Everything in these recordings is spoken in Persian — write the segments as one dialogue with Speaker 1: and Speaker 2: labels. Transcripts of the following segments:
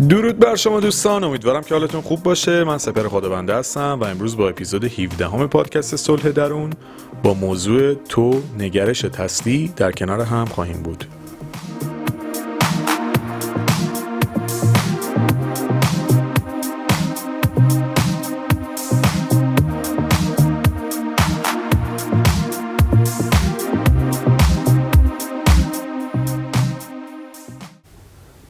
Speaker 1: درود بر شما دوستان امیدوارم که حالتون خوب باشه. من سپر خدابنده هستم و امروز با اپیزود 17 همه پادکست صلح درون با موضوع تو نگرش تسلی در کنار هم خواهیم بود.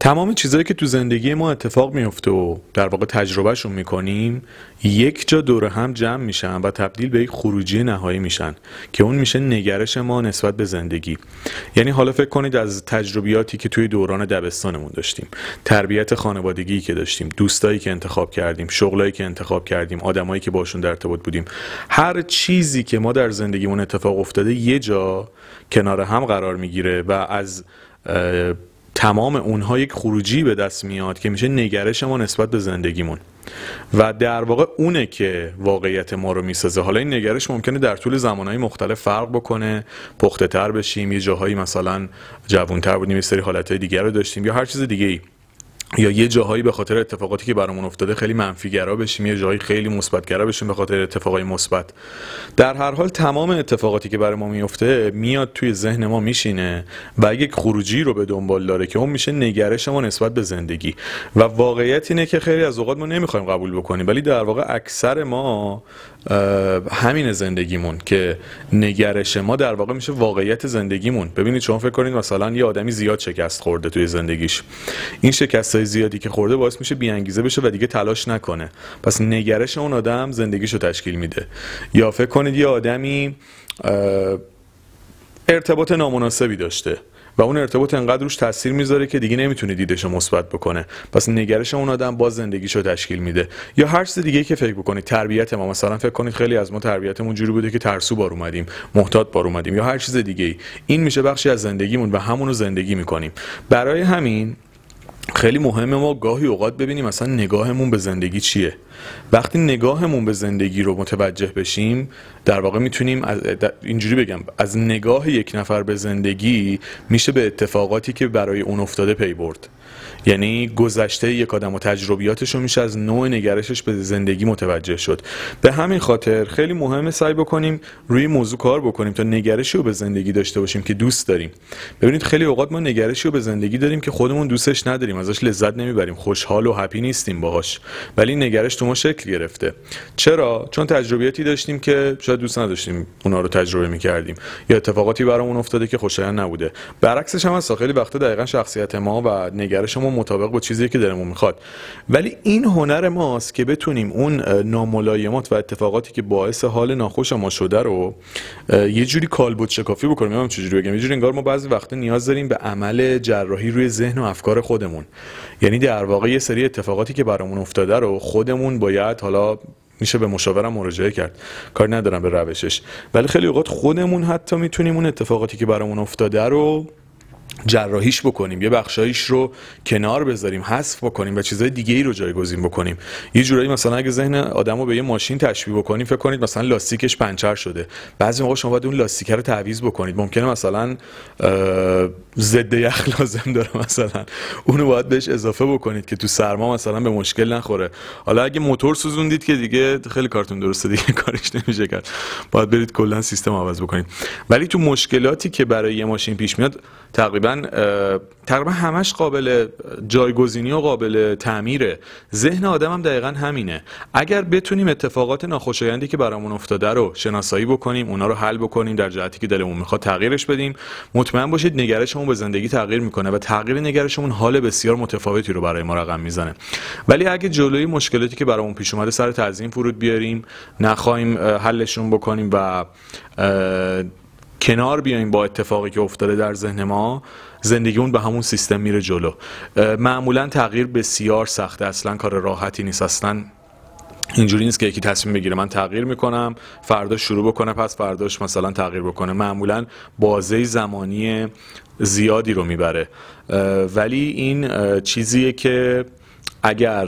Speaker 1: تمام چیزهایی که تو زندگی ما اتفاق میفته و در واقع تجربهشون می‌کنیم یک جا دور هم جمع میشن و تبدیل به یک خروجی نهایی میشن که اون میشه نگرش ما نسبت به زندگی. یعنی حالا فکر کنید از تجربیاتی که توی دوران دبستانمون داشتیم تربیت خانوادگی که داشتیم دوستایی که انتخاب کردیم شغلایی که انتخاب کردیم آدمایی که باشون در ارتباط بودیم هر چیزی که ما در زندگیمون اتفاق افتاده یه جا کنار هم قرار می‌گیره و از تمام اونها یک خروجی به دست میاد که میشه نگرش ما نسبت به زندگیمون. و در واقع اونه که واقعیت ما رو می‌سازه. حالا این نگرش ممکنه در طول زمانهای مختلف فرق بکنه پخته تر بشیم. یه جاهایی مثلا جوانتر بودیم یه سری حالتهای دیگر رو داشتیم یا هر چیز دیگه ای یا یه جاهایی به خاطر اتفاقاتی که برامون افتاده خیلی منفیگرا بشیم یه جاهایی خیلی مثبتگرا بشیم به خاطر اتفاقای مثبت. در هر حال تمام اتفاقاتی که برای ما میفته میاد توی ذهن ما میشینه و یک خروجی رو به دنبال داره که اون میشه نگرش ما نسبت به زندگی. و واقعیت اینه که خیلی از اوقات ما نمی‌خوایم قبول بکنیم ولی در واقع اکثر ما همین زندگیمون که نگرش ما در واقع میشه واقعیت زندگیمون. ببینید شما فکر کنید مثلا یه آدمی زیاد شکست خورده توی زندگیش. این شکست های زیادی که خورده باعث میشه بیانگیزه بشه و دیگه تلاش نکنه. پس نگرش اون آدم زندگیشو تشکیل میده. یا فکر کنید یه آدمی ارتباط نامناسبی داشته. و اون ارتباط انقدر روش تاثیر می‌ذاره که دیگه نمی‌تونه دیدش رو مثبت بکنه. پس نگرش اون آدم باز زندگیشو تشکیل میده. یا هر چیز دیگه که فکر بکنید تربیت ما. مثلا فکر کنید خیلی از ما تربیتمون جوری بوده که ترسو بار اومدیم محتاط بار اومدیم یا هر چیز دیگه ای این میشه بخشی از زندگیمون و همونو زندگی می‌کنیم. برای همین خیلی مهمه ما گاهی اوقات ببینیم اصلا نگاهمون به زندگی چیه. وقتی نگاهمون به زندگی رو متوجه بشیم در واقع می‌تونیم اینجوری بگم از نگاه یک نفر به زندگی میشه به اتفاقاتی که برای اون افتاده پی برد. یعنی گذشته یک آدم و تجربیاتش رو میشه از نوع نگرشش به زندگی متوجه شد. به همین خاطر خیلی مهمه سعی بکنیم روی موضوع کار بکنیم تا نگرشی رو به زندگی داشته باشیم که دوست داریم. ببینید خیلی اوقات ما نگرشی رو به زندگی داریم که خودمون دوستش نداریم ازش لذت نمی‌بریم خوشحال و هپی نیستیم باهاش. ولی نگرش ما شکل گرفته. چرا؟ چون تجربیاتی داشتیم که شاید دوست نداشتیم اونا رو تجربه می‌کردیم. یا اتفاقاتی برامون افتاده که خوشایند نبوده. برعکسش هم هست. خیلی وقتا دقیقا شخصیت ما و نگرش ما مطابق با چیزی که دلمون می‌خواد. ولی این هنر ماست که بتونیم اون ناملایمات و اتفاقاتی که باعث حال ناخوش ما شده رو یه جوری کالبد شکافی بکنیم. نمی‌دونم چجوری بگم. یه جوری انگار ما بعضی وقتا نیاز داریم به عمل جراحی روی ذهن و افکار خودمون. یعنی در واقع یه سری اتفاقاتی که برامون افتاده رو خودمون باید حالا میشه به مشاورم مراجعه کرد. کار ندارم به روشش. ولی خیلی اوقات خودمون حتی می‌تونیم اون اتفاقاتی که برامون افتاده رو جراحیش بکنیم یه بخشایش رو کنار بذاریم حذف بکنیم و چیزهای دیگه ای رو جایگزین بکنیم. یه جورایی مثلا اگه ذهن آدمو به یه ماشین تشبیه بکنیم فکر کنید مثلا لاستیکش پنچر شده. بعضی موقع شما باید اون لاستیک رو تعویض بکنید. ممکنه مثلا ضد یخ لازم داره مثلا. اونو باید بهش اضافه بکنید که تو سرما مثلا به مشکل نخوره. حالا اگه موتور سوزوندید که دیگه خیلی کارتون درسته دیگه کارش نمیشه کرد. باید برید کلا سیستم عوض بکنید. ولی تو مشکلاتی که برای یه ماشین پیش میاد تقریبا تقریبا همش قابل جایگزینی و قابل تعمیره. ذهن آدم هم دقیقا همینه. اگر بتونیم اتفاقات ناخوشایندی که برامون افتاده رو شناسایی بکنیم اونا رو حل بکنیم در جهتی که دلمون می‌خواد تغییرش بدیم مطمئن باشید نگرشمون به زندگی تغییر می‌کنه و تغییر نگرشمون حال بسیار متفاوتی رو برای ما رقم می‌زنه. ولی اگه جلوی مشکلاتی که برامون پیش اومده سر تعظیم فرود بیاریم نخواهیم حلشون بکنیم و کنار بیایم با اتفاقی که افتاده در ذهن ما زندگیمون به همون سیستم میره جلو. معمولا تغییر بسیار سخته. اصلا کار راحتی نیست. اصلا اینجوری نیست که یکی تصمیم بگیره من تغییر می‌کنم فردا شروع بکنه پس فرداش مثلا تغییر بکنه. معمولا بازه زمانی زیادی رو می‌بره. ولی این چیزیه که اگر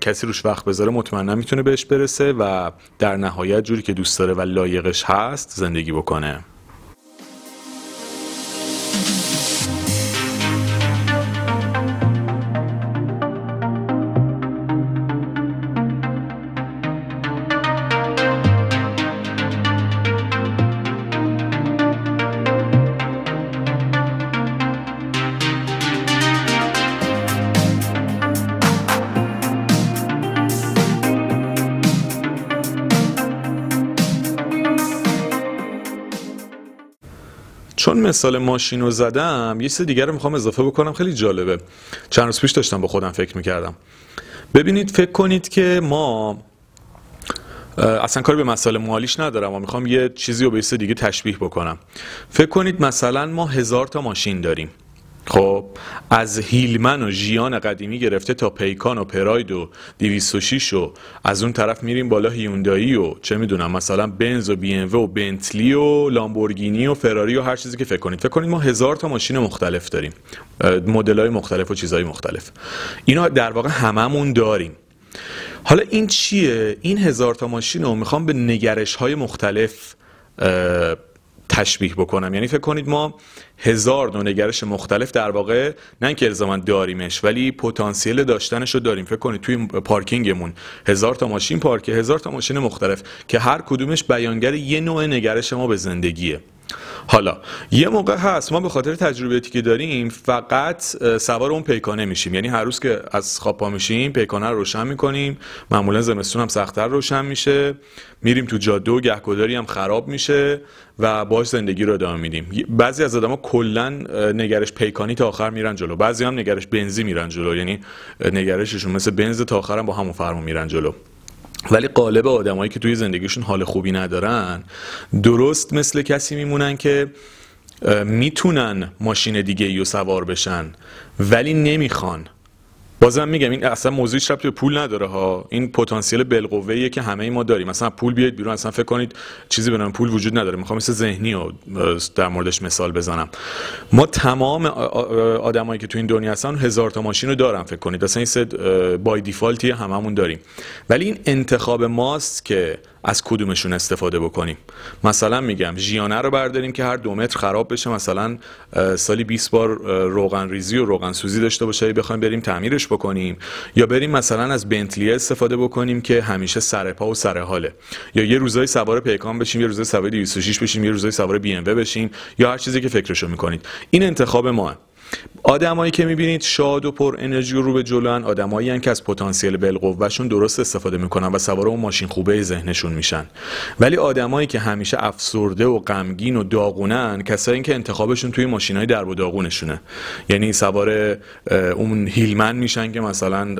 Speaker 1: کسی روش وقت بذاره مطمئنا می‌تونه بهش برسه و در نهایت جوری که دوست داره و لایقش هست زندگی بکنه. چون مثال ماشین رو زدم یه چیز دیگر رو می‌خوام اضافه بکنم خیلی جالبه. چند روز پیش داشتم با خودم فکر می‌کردم. ببینید فکر کنید که ما اصلا کاری به مسئله مالیش ندارم و می‌خوام یه چیزی رو به دیگه تشبیه بکنم. فکر کنید مثلا ما هزار تا ماشین داریم. خب از هیلمن و ژیان قدیمی گرفته تا پیکان و پراید و 206 و از اون طرف میریم بالا هیوندایی و چه می‌دونم مثلا بنز و بی ام و بنتلی و لامبورگینی و فراری و هر چیزی که فکر کنید. فکر کنید ما هزار تا ماشین مختلف داریم. مدل های مختلف و چیزهای مختلف. اینا در واقع هممون داریم. حالا این چیه؟ این هزار تا ماشین رو می‌خوام به نگرش های مختلف تشبیه بکنم. یعنی فکر کنید ما هزار نوع نگرش مختلف در واقع نه که الزاما داریمش ولی پتانسیل داشتنش رو داریم. فکر کنید توی پارکینگمون هزار تا ماشین پارکه هزار تا ماشین مختلف که هر کدومش بیانگر یه نوع نگرش ما به زندگیه. حالا یه موقع هست ما به خاطر تجربیاتی که داریم فقط سوار اون پیکانه میشیم. یعنی هر روز که از خواب پا میشیم پیکانه رو روشن می‌کنیم. معمولا زمستون هم سختتر روشن میشه. میریم تو جاده و گهگداری هم خراب میشه و باش زندگی رو ادامه میدیم. بعضی از آدما کلا نگرش پیکانی تا آخر میرن جلو. بعضی هم نگرش بنزی میرن جلو. یعنی نگرششون مثل بنز تا آخر هم با همون فرمون میرن جلو. ولی قالب آدمایی که توی زندگیشون حال خوبی ندارن درست مثل کسی میمونن که می‌تونن ماشین دیگه ای سوار بشن ولی نمی‌خوان. بازم میگم این اصلا موضوعش ربط به پول نداره ها. این پتانسیل بالقوه که همه ای ما داریم. مثلا پول بیاید بیرون اصلا فکر کنید چیزی به پول وجود نداره. می‌خوام مثل ذهنی رو در موردش مثال بزنم. ما تمام آدمایی که تو این دنیا هستن هزار تا ماشین رو دارن فکر کنید. اصلا این بای دیفالتی هممون داریم. ولی این انتخاب ماست که از کدومشون استفاده بکنیم. مثلا میگم ژیانه رو برداریم که هر دو متر خراب بشه. مثلا سالی 20 بار روغن ریزی و روغن سوزی داشته باشه. بخوایم بریم تعمیرش بکنیم. یا بریم مثلا از بنتلی استفاده بکنیم که همیشه سر پا و سر حاله. یا یه روزای سوار پیکان بشیم یه روزای سوار 206 بشیم یه روزای سوار بی ام بشیم. یا هر چیزی که فکرشو می‌کنید. این انتخاب ماه آدمایی که می‌بینید شاد و پر انرژی رو به جلوان آدمایی که از پتانسیل بالقوهشون درست استفاده می‌کنن و سوار اون ماشین خوبه ذهنشون میشن. ولی آدمایی که همیشه افسرده و غمگین و داغونن کسایی که انتخابشون توی ماشینای درب و داغونشونه. یعنی سوار اون هیلمن میشن که مثلا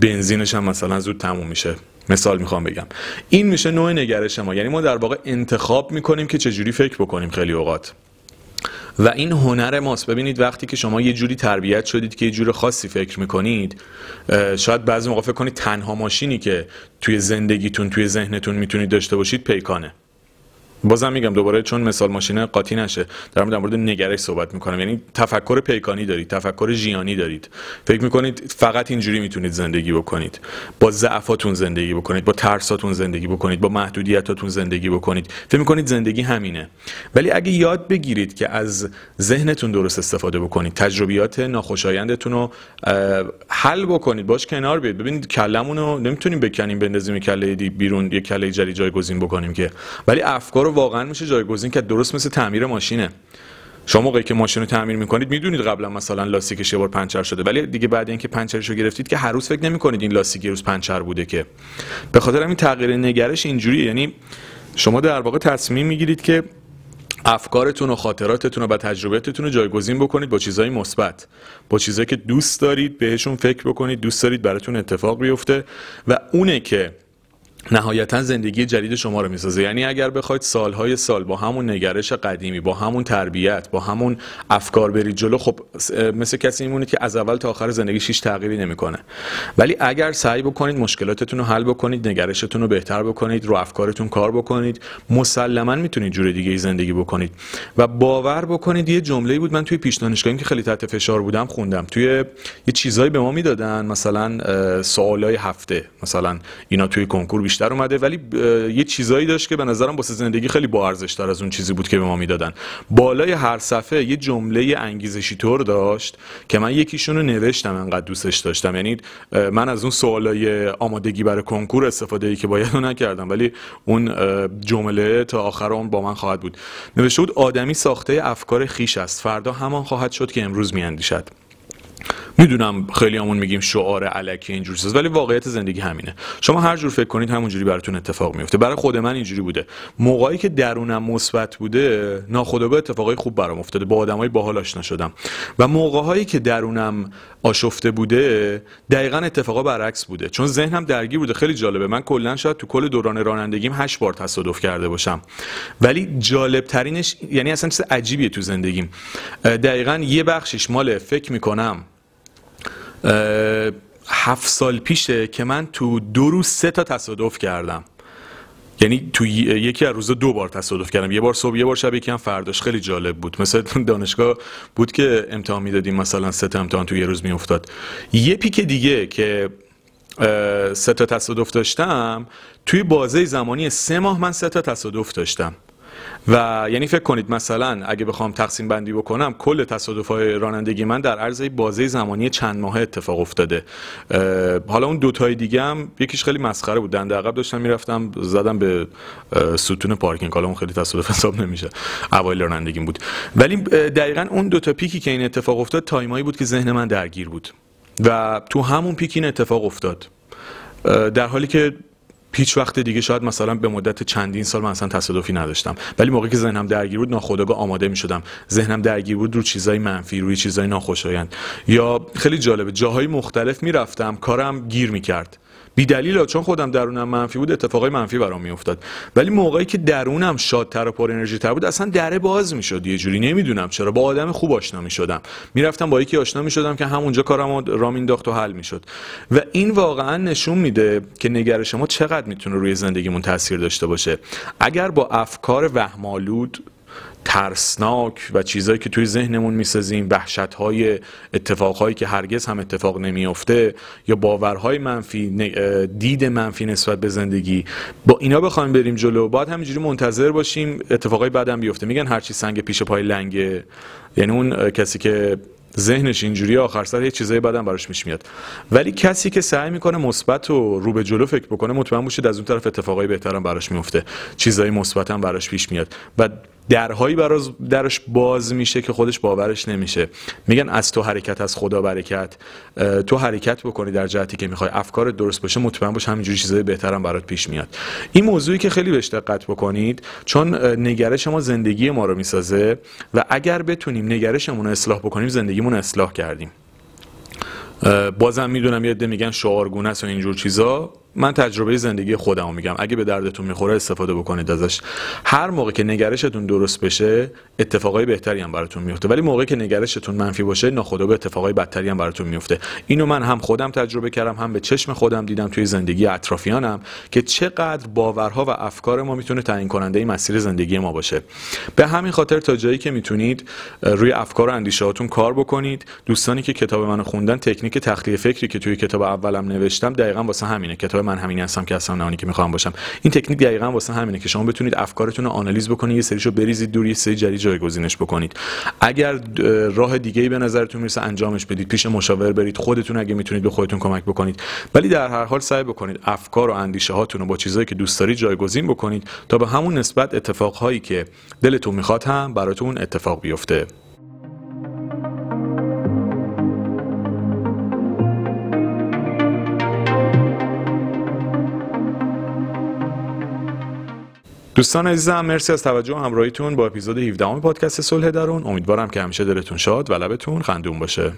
Speaker 1: بنزینش هم مثلا زود تموم میشه. مثال می‌خوام بگم. این میشه نوع نگرش ما. یعنی ما در واقع انتخاب می‌کنیم که چجوری فکر بکنیم خیلی اوقات. و این هنر ماست. ببینید وقتی که شما یه جوری تربیت شدید که یه جور خاصی فکر می‌کنید شاید بعضی موقع فکر کنید تنها ماشینی که توی زندگیتون توی ذهنتون می‌تونید داشته باشید پیکانه. بازم میگم دوباره چون مثال ماشین قاطی نشه. دارم در مورد نگرش صحبت می‌کنم. یعنی تفکر پیکانی دارید تفکر ژیانی دارید. فکر می‌کنید فقط اینجوری می‌تونید زندگی بکنید. با ضعفاتون زندگی بکنید با ترساتون زندگی بکنید با محدودیتاتون زندگی بکنید. فکر می‌کنید زندگی همینه. ولی اگه یاد بگیرید که از ذهنتون درست استفاده بکنید تجربیات ناخوشایندتون رو حل بکنید باش کنار بیاید ببینید کلمون نمی‌تونیم بکنیم بندازیم کله بیرون یه کله جدید جایگزین بکنیم که. ولی افکار رو واقعا میشه جایگزین که درست مثل تعمیر ماشینه. شما موقعی که ماشین رو تعمیر می‌کنید می‌دونید قبلا مثلا لاستیکش یه بار پنچر شده. ولی دیگه بعد اینکه پنچرش رو گرفتید که هر روز فکر نمی‌کنید این لاستیک یه روز پنچر بوده که. به خاطر همین تغییر نگرش اینجوریه. یعنی شما در واقع تصمیم می‌گیرید که افکارتون و خاطراتتون و تجربیاتتون رو جایگزین بکنید با چیزهای مثبت. با چیزهایی که دوست دارید بهشون فکر بکنید دوست دارید براتون اتفاق بیفته و اونه که نهایتا زندگی جدید شما رو می‌سازه. یعنی اگر بخواید سالهای سال با همون نگرش قدیمی با همون تربیت با همون افکار برید جلو خب مثل کسی میمونید که از اول تا آخر زندگی هیچ تغییری نمی‌کنه. ولی اگر سعی بکنید مشکلاتتون رو حل بکنید نگرشتون رو بهتر بکنید رو افکارتون کار بکنید مسلما می‌تونید جور دیگه زندگی بکنید. و باور بکنید یه جمله بود من توی پیش دانشگاهی که خیلی تحت فشار بودم خوندم. توی یه چیزایی به ما می‌دادن مثلا سوالای هفته. مثلا اینا توی کنکور اومده ولی یه چیزایی داشت که به نظرم واسه زندگی خیلی با ارزش تر از اون چیزی بود که به ما می‌دادن. بالای هر صفحه یه جمله انگیزشی طور داشت که من یکیشون رو نوشتم انقدر دوستش داشتم. یعنی من از اون سوالای آمادگی برای کنکور استفاده ای که باید نکردم ولی اون جمله تا آخر اون با من خواهد بود. نوشته بود آدمی ساخته افکار خیش است. فردا همان خواهد شد که امروز میاندیشد. می‌دونم خیلی همون میگیم شعار علکی اینجور چیز ولی واقعیت زندگی همینه. شما هر جور فکر کنید همونجوری براتون اتفاق میفته برای خود من اینجوری بوده. موقعی که درونم مثبت بوده ناخودآگاه اتفاقای خوب برام افتاده. با آدمای باحال آشنا شدم. و موقعهایی که درونم آشفته بوده دقیقا اتفاقا برعکس بوده. چون ذهنم درگیر بوده. خیلی جالبه. من کلا شاید تو کل دوران رانندگیم هشت بار تصادف کرده باشم. ولی جالب ترینش یعنی اصلا چیز عجیبیه تو زندگیم. دقیقا یه بخشش مال فکر می‌کنم هفت سال پیشه که من تو دو روز سه تا تصادف کردم. یعنی تو یکی از روزا دو بار تصادف کردم. یه بار صبح یه بار شب یکی هم فرداش. خیلی جالب بود. مثلا دانشگاه بود که امتحان می‌دادیم مثلا سه تا امتحان تو یه روز میافتاد. یه پیک دیگه که سه تا تصادف داشتم توی بازه زمانی سه ماه من سه تا تصادف داشتم. و یعنی فکر کنید مثلا اگه بخوام تقسیم بندی بکنم کل تصادف های رانندگی من در عرض بازه زمانی چند ماه اتفاق افتاده. حالا اون دوتای دیگه هم یکیش خیلی مسخره بود. دنده عقب داشتم می‌رفتم زدم به ستون پارکینگ. حالا اون خیلی تصادف حساب نمیشه. اوایل رانندگیم بود. ولی دقیقا اون دوتا peak ی که این اتفاق افتاد time ایی بود که ذهن من درگیر بود. و تو همون peak این اتفاق افتاد. در حالی که هیچ وقت دیگه شاید مثلا به مدت چندین سال من اصلا تصادفی نداشتم. ولی موقعی که ذهنم درگیر بود ناخودآگاه آماده می شدم ذهنم درگیر بود رو چیزای منفی روی چیزای ناخوشایند. یا خیلی جالبه جاهای مختلف می‌رفتم کارم گیر می‌کرد. بی دلیل چون خودم درونم منفی بود اتفاقای منفی برام میافتاد. ولی موقعی که درونم شادتر و پر انرژی تر بود اصلا دره باز می‌شد یه جوری. نمی‌دونم چرا. با آدم خوب آشنا می‌شدم. می‌رفتم با یکی آشنا می‌شدم که همونجا کارم را مینداخت و حل می‌شد. و این واقعا نشون میده که نگرش ما چقدر می‌تونه روی زندگیمون تاثیر داشته باشه. اگر با افکار وهمالود ترسناک و چیزهایی که توی ذهنمون می‌سازیم وحشت های اتفاقهایی که هرگز هم اتفاق نمیافته یا باورهای منفی دید منفی نسبت به زندگی. با اینا بخوایم بریم جلو. باید همینجوری منتظر باشیم اتفاقای بعدم بیفته. میگن هرچی سنگ پیش پای لنگه. یعنی اون کسی که ذهنش اینجوری آخر سر یه چیزای بعدم براش میش میاد. ولی کسی که سعی می‌کنه مثبت و رو به جلو فکر بکنه مطمئن باشید از اون طرف اتفاقای بهترم براش میفته چیزای مثبت هم براش پیش میاد. و درهایی براش درش باز میشه که خودش باورش نمیشه. میگن از تو حرکت از خدا برکت. تو حرکت بکنی در جهتی که می‌خوای. افکار درست باشه مطمئن باش همینجوری چیزای بهترم برات پیش میاد. این موضوعی که خیلی بهش دقت بکنید چون نگرش ما زندگی ما رو می‌سازه و اگر بتونیم نگرشمون رو اصلاح بکنیم زندگیمون رو اصلاح کردیم. بازم می‌دونم یه عده میگن شعارگونه است و اینجور چیزا. من تجربه زندگی خودمو میگم. اگه به دردتون می‌خوره استفاده بکنید ازش. هر موقع که نگرشتون درست بشه اتفاقای بهتری هم براتون میفته. ولی موقعی که نگرشتون منفی باشه ناخودآگاه اتفاقای بدتری هم براتون میفته. اینو من هم خودم تجربه کردم هم به چشم خودم دیدم توی زندگی اطرافیانم که چقدر باورها و افکار ما می‌تونه تعیین کننده مسیر زندگی ما باشه. به همین خاطر تا جایی که می‌تونید روی افکار و اندیشهاتون کار بکنید. دوستانی که کتاب منو خوندن تکنیک تخلیه فکری که توی کتاب اولم نوشتم دقیقا واسه همینه. کتاب من همین هستم که اصلا نه که می‌خوام باشم. این تکنیک دقیقا واسه همینه که شما بتونید افکارتون رو آنالیز بکنید یه سریشو بریزید دور یه سری جدید جایگزینش بکنید. اگر راه دیگه ای به نظرتون می‌رسه انجامش بدید. پیش مشاور برید. خودتون اگه می‌تونید به خودتون کمک بکنید. ولی در هر حال سعی بکنید افکار و اندیشه هاتون رو با چیزایی که دوست دارید جایگزین بکنید تا به همون نسبت اتفاقهایی که دلتون می‌خواد هم براتون اتفاق بیفته. دوستان عزیزم مرسی از توجه و همراهیتون با اپیزود 17 پادکست صلح درون. امیدوارم که همیشه دلتون شاد و لبتون خندون باشه.